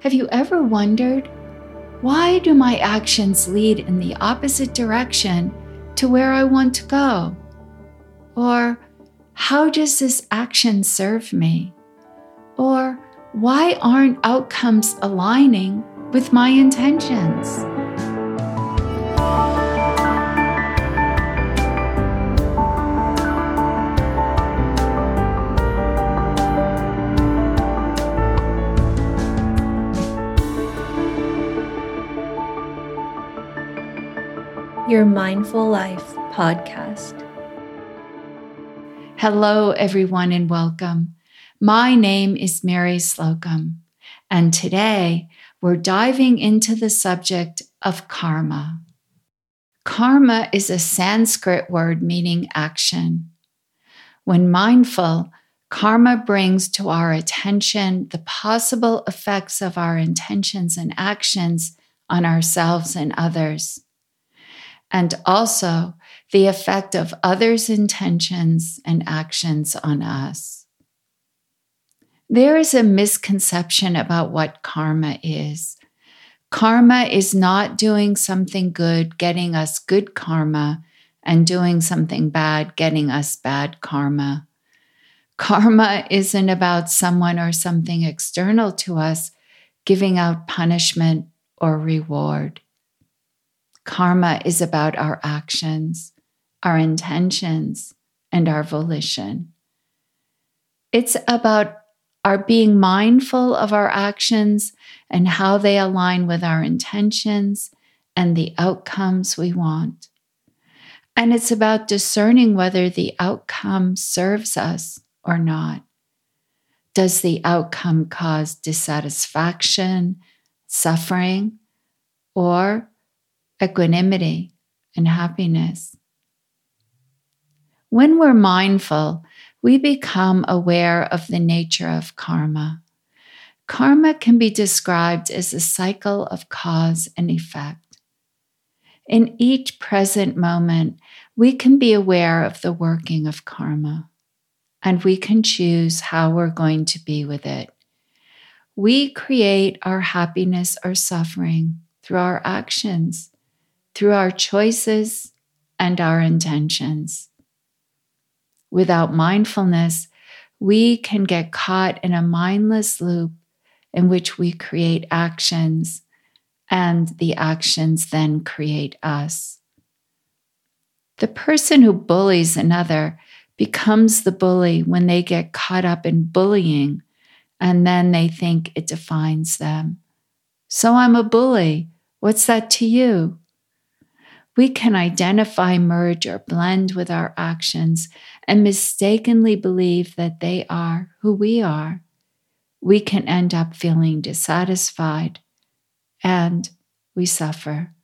Have you ever wondered why do my actions lead in the opposite direction to where I want to go? Or how does this action serve me? Or why aren't outcomes aligning with my intentions? Your Mindful Life podcast. Hello, everyone, and welcome. My name is Mary Slocum, and today we're diving into the subject of karma. Karma is a Sanskrit word meaning action. When mindful, karma brings to our attention the possible effects of our intentions and actions on ourselves and others and also the effect of others' intentions and actions on us. There is a misconception about what karma is. Karma is not doing something good, getting us good karma, and doing something bad, getting us bad karma. Karma isn't about someone or something external to us giving out punishment or reward. Karma is about our actions, our intentions, and our volition. It's about our being mindful of our actions and how they align with our intentions and the outcomes we want. And it's about discerning whether the outcome serves us or not. Does the outcome cause dissatisfaction, suffering, or equanimity, and happiness. When we're mindful, we become aware of the nature of karma. Karma can be described as a cycle of cause and effect. In each present moment, we can be aware of the working of karma, and we can choose how we're going to be with it. We create our happiness or suffering through our actions through our choices and our intentions. Without mindfulness, we can get caught in a mindless loop in which we create actions, and the actions then create us. The person who bullies another becomes the bully when they get caught up in bullying, and then they think it defines them. So I'm a bully. What's that to you? We can identify, merge, or blend with our actions and mistakenly believe that they are who we are. We can end up feeling dissatisfied and we suffer.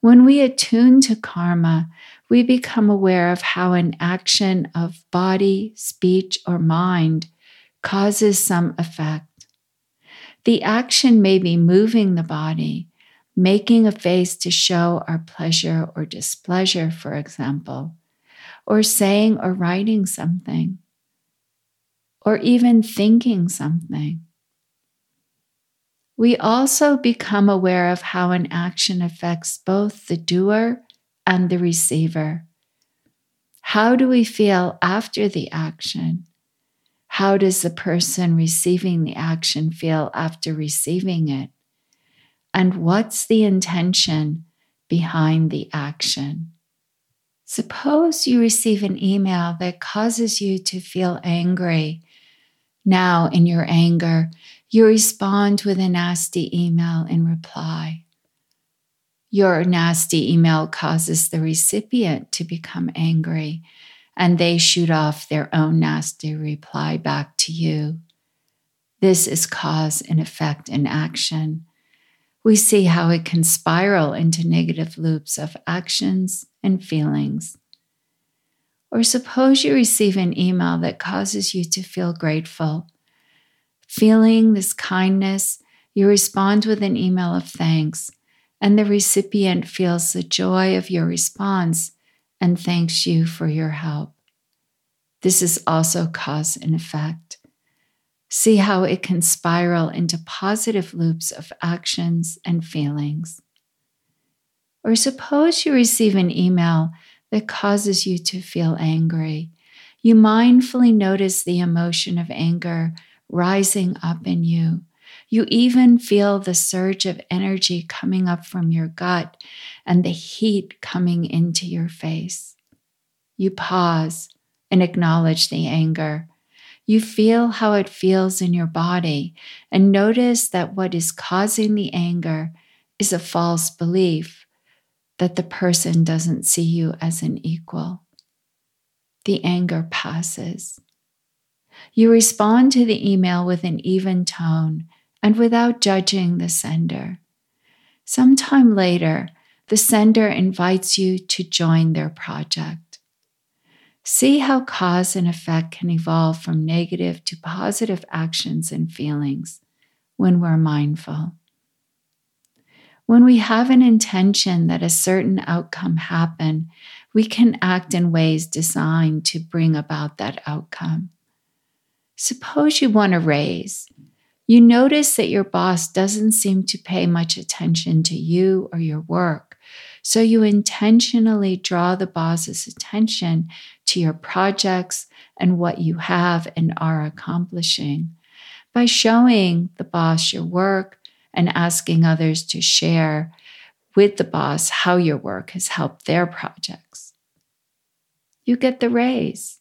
When we attune to karma, we become aware of how an action of body, speech, or mind causes some effect. The action may be moving the body, making a face to show our pleasure or displeasure, for example, or saying or writing something, or even thinking something. We also become aware of how an action affects both the doer and the receiver. How do we feel after the action? How does the person receiving the action feel after receiving it? And what's the intention behind the action. Suppose you receive an email that causes you to feel angry. Now, in your anger, you respond with a nasty email in reply. Your nasty email causes the recipient to become angry, and they shoot off their own nasty reply back to you. This is cause and effect in action we see how it can spiral into negative loops of actions and feelings. Or suppose you receive an email that causes you to feel grateful. Feeling this kindness, you respond with an email of thanks, and the recipient feels the joy of your response and thanks you for your help. This is also cause and effect. See how it can spiral into positive loops of actions and feelings. Or suppose you receive an email that causes you to feel angry. You mindfully notice the emotion of anger rising up in you. You even feel the surge of energy coming up from your gut and the heat coming into your face. You pause and acknowledge the anger. You feel how it feels in your body and notice that what is causing the anger is a false belief that the person doesn't see you as an equal. The anger passes. You respond to the email with an even tone and without judging the sender. Sometime later, the sender invites you to join their project. See how cause and effect can evolve from negative to positive actions and feelings when we're mindful. When we have an intention that a certain outcome happen, we can act in ways designed to bring about that outcome. Suppose you want a raise. You notice that your boss doesn't seem to pay much attention to you or your work. So you intentionally draw the boss's attention to your projects and what you have and are accomplishing by showing the boss your work and asking others to share with the boss how your work has helped their projects. You get the raise.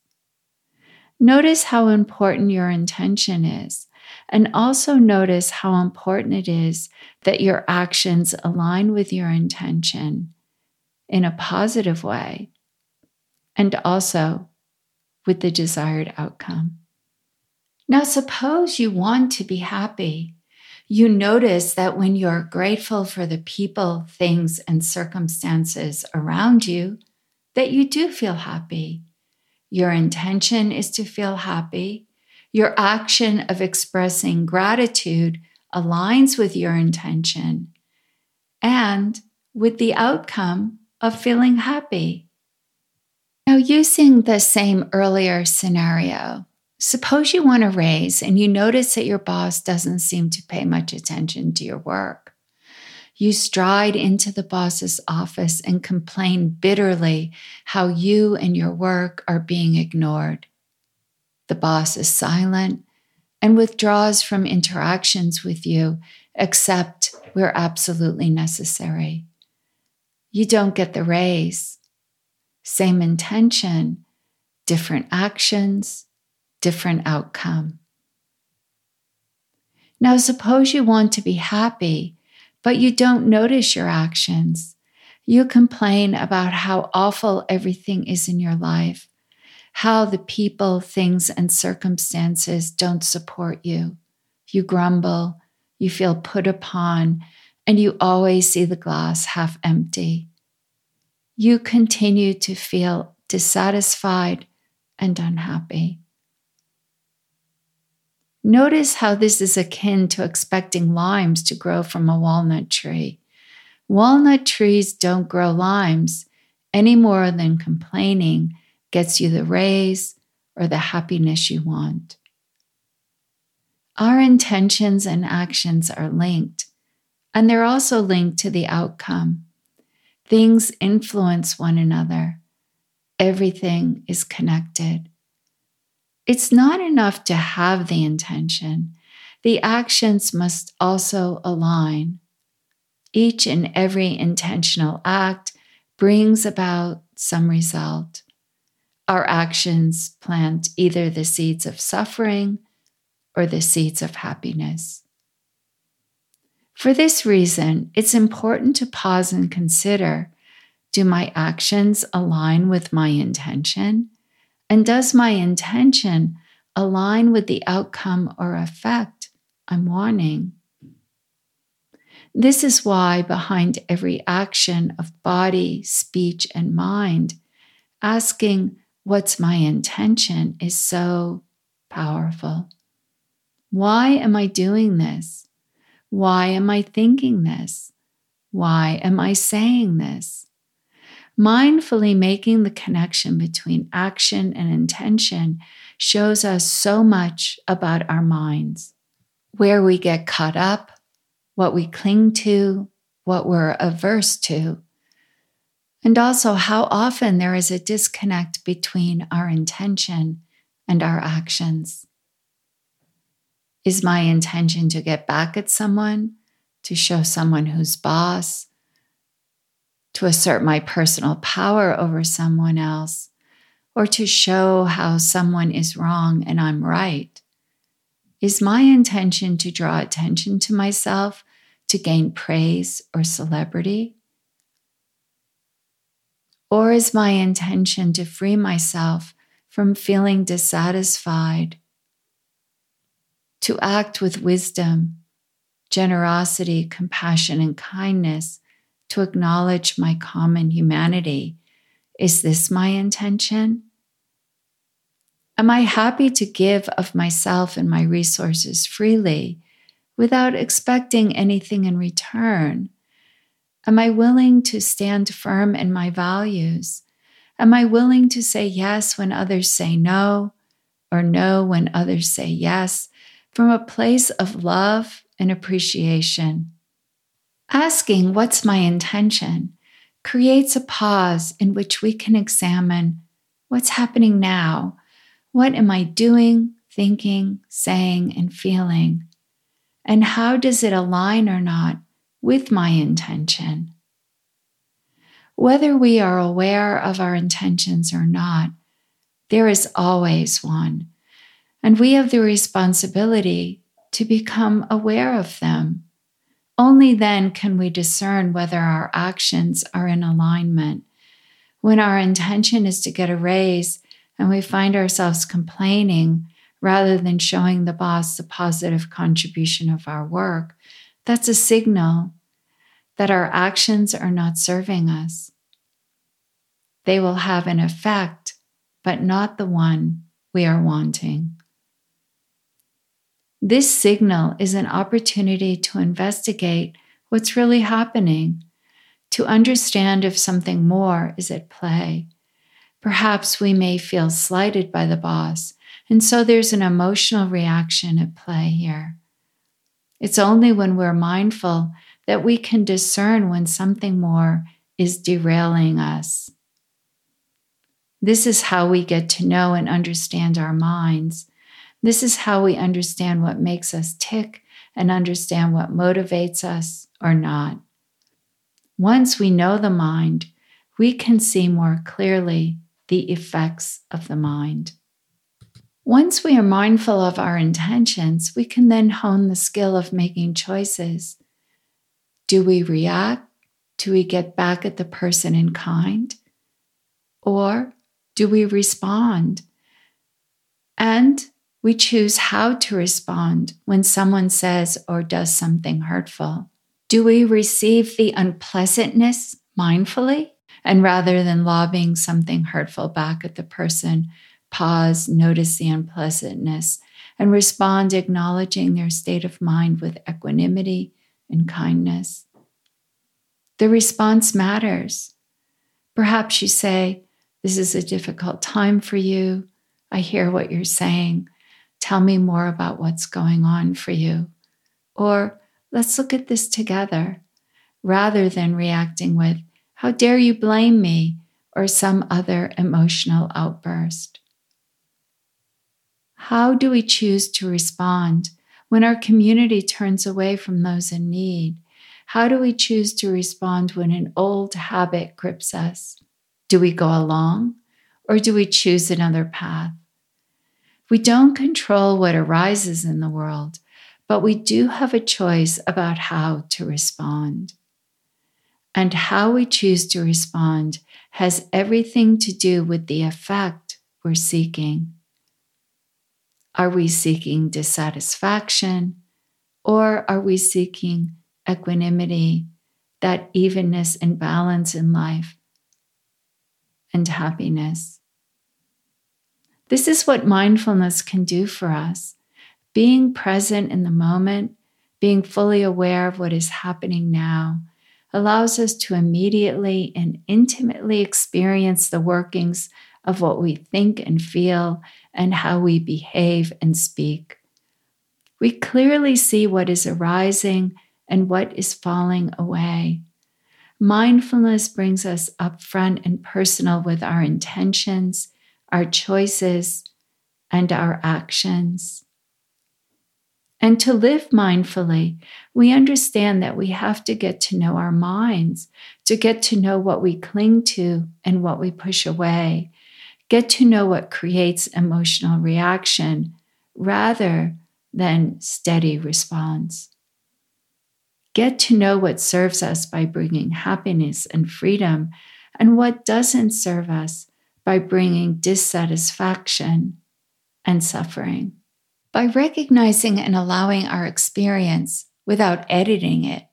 Notice how important your intention is, and also notice how important it is that your actions align with your intention in a positive way and also with the desired outcome. Now, suppose you want to be happy. You notice that when you're grateful for the people, things, and circumstances around you, that you do feel happy. Your intention is to feel happy. Your action of expressing gratitude aligns with your intention and with the outcome of feeling happy. Now, using the same earlier scenario, suppose you want a raise and you notice that your boss doesn't seem to pay much attention to your work. You stride into the boss's office and complain bitterly how you and your work are being ignored. The boss is silent and withdraws from interactions with you, except where absolutely necessary. You don't get the raise. Same intention, different actions, different outcome. Now, suppose you want to be happy, but you don't notice your actions. You complain about how awful everything is in your life how the people, things, and circumstances don't support you. You grumble, you feel put upon, and you always see the glass half empty. You continue to feel dissatisfied and unhappy. Notice how this is akin to expecting limes to grow from a walnut tree. Walnut trees don't grow limes any more than complaining gets you the raise or the happiness you want. Our intentions and actions are linked, and they're also linked to the outcome. Things influence one another, everything is connected. It's not enough to have the intention, the actions must also align. Each and every intentional act brings about some result our actions plant either the seeds of suffering or the seeds of happiness. For this reason, it's important to pause and consider do my actions align with my intention? And does my intention align with the outcome or effect I'm wanting? This is why, behind every action of body, speech, and mind, asking, what's my intention is so powerful. Why am I doing this? Why am I thinking this? Why am I saying this? Mindfully making the connection between action and intention shows us so much about our minds, where we get caught up, what we cling to, what we're averse to, and also how often there is a disconnect between our intention and our actions. Is my intention to get back at someone, to show someone who's boss, to assert my personal power over someone else, or to show how someone is wrong and I'm right? Is my intention to draw attention to myself to gain praise or celebrity? Or is my intention to free myself from feeling dissatisfied, to act with wisdom, generosity, compassion, and kindness, to acknowledge my common humanity? Is this my intention? Am I happy to give of myself and my resources freely without expecting anything in return? Am I willing to stand firm in my values? Am I willing to say yes when others say no, or no when others say yes, from a place of love and appreciation? Asking, What's my intention? creates a pause in which we can examine what's happening now. What am I doing, thinking, saying, and feeling? And how does it align or not with my intention. Whether we are aware of our intentions or not, there is always one, and we have the responsibility to become aware of them. Only then can we discern whether our actions are in alignment. When our intention is to get a raise and we find ourselves complaining rather than showing the boss the positive contribution of our work, that's a signal that our actions are not serving us. They will have an effect, but not the one we are wanting. This signal is an opportunity to investigate what's really happening, to understand if something more is at play. Perhaps we may feel slighted by the boss, and so there's an emotional reaction at play here. It's only when we're mindful that we can discern when something more is derailing us. This is how we get to know and understand our minds. This is how we understand what makes us tick and understand what motivates us or not. Once we know the mind, we can see more clearly the effects of the mind. Once we are mindful of our intentions, we can then hone the skill of making choices. Do we react? Do we get back at the person in kind? Or do we respond? And we choose how to respond when someone says or does something hurtful. Do we receive the unpleasantness mindfully? And rather than lobbing something hurtful back at the person, pause, notice the unpleasantness, and respond acknowledging their state of mind with equanimity and kindness. The response matters. Perhaps you say, This is a difficult time for you. I hear what you're saying. Tell me more about what's going on for you. Or let's look at this together, rather than reacting with, How dare you blame me? or some other emotional outburst. How do we choose to respond when our community turns away from those in need? How do we choose to respond when an old habit grips us? Do we go along or do we choose another path? We don't control what arises in the world, but we do have a choice about how to respond. And how we choose to respond has everything to do with the effect we're seeking. Are we seeking dissatisfaction or are we seeking equanimity, that evenness and balance in life, and happiness? This is what mindfulness can do for us. Being present in the moment, being fully aware of what is happening now, allows us to immediately and intimately experience the workings of what we think and feel and how we behave and speak. We clearly see what is arising and what is falling away. Mindfulness brings us up front and personal with our intentions, our choices, and our actions. And to live mindfully, we understand that we have to get to know our minds, to get to know what we cling to and what we push away, get to know what creates emotional reaction rather than steady response. Get to know what serves us by bringing happiness and freedom, and what doesn't serve us by bringing dissatisfaction and suffering. By recognizing and allowing our experience without editing it,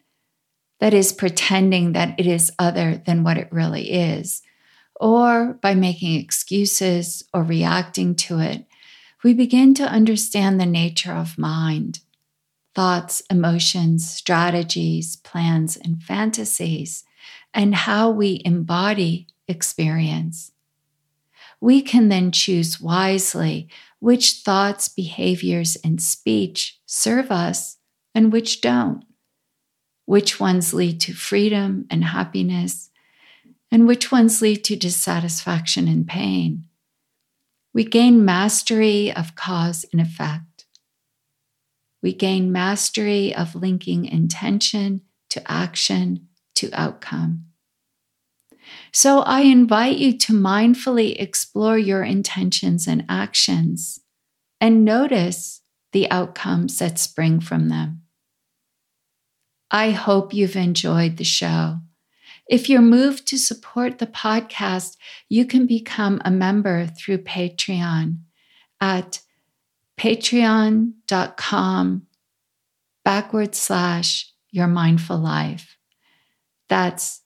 that is, pretending that it is other than what it really is, or by making excuses or reacting to it, we begin to understand the nature of mind thoughts, emotions, strategies, plans, and fantasies, and how we embody experience. We can then choose wisely which thoughts, behaviors, and speech serve us and which don't, which ones lead to freedom and happiness, and which ones lead to dissatisfaction and pain. We gain mastery of cause and effect. We gain mastery of linking intention to action to outcome. So I invite you to mindfully explore your intentions and actions and notice the outcomes that spring from them. I hope you've enjoyed the show. If you're moved to support the podcast, you can become a member through Patreon at patreon.com backward slash your mindful life. That's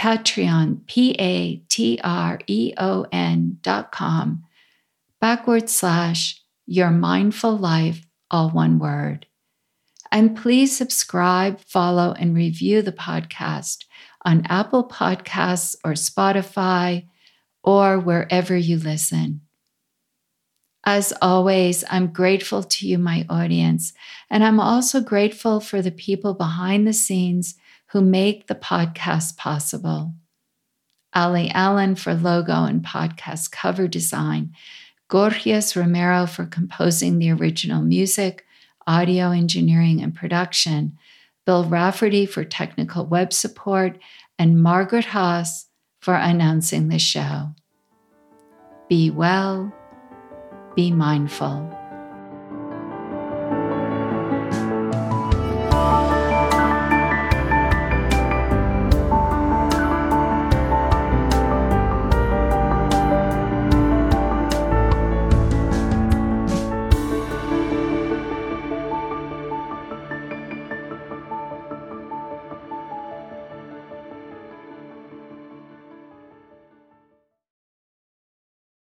Patreon, P A T R E O N dot com, backward slash your mindful life, all one word. And please subscribe, follow, and review the podcast on Apple Podcasts or Spotify or wherever you listen. As always, I'm grateful to you, my audience, and I'm also grateful for the people behind the scenes who make the podcast possible. Allie Allen for logo and podcast cover design, Gorgias Romero for composing the original music, audio engineering, and production, Bill Rafferty for technical web support, and Margaret Haas for announcing the show. Be well, be mindful.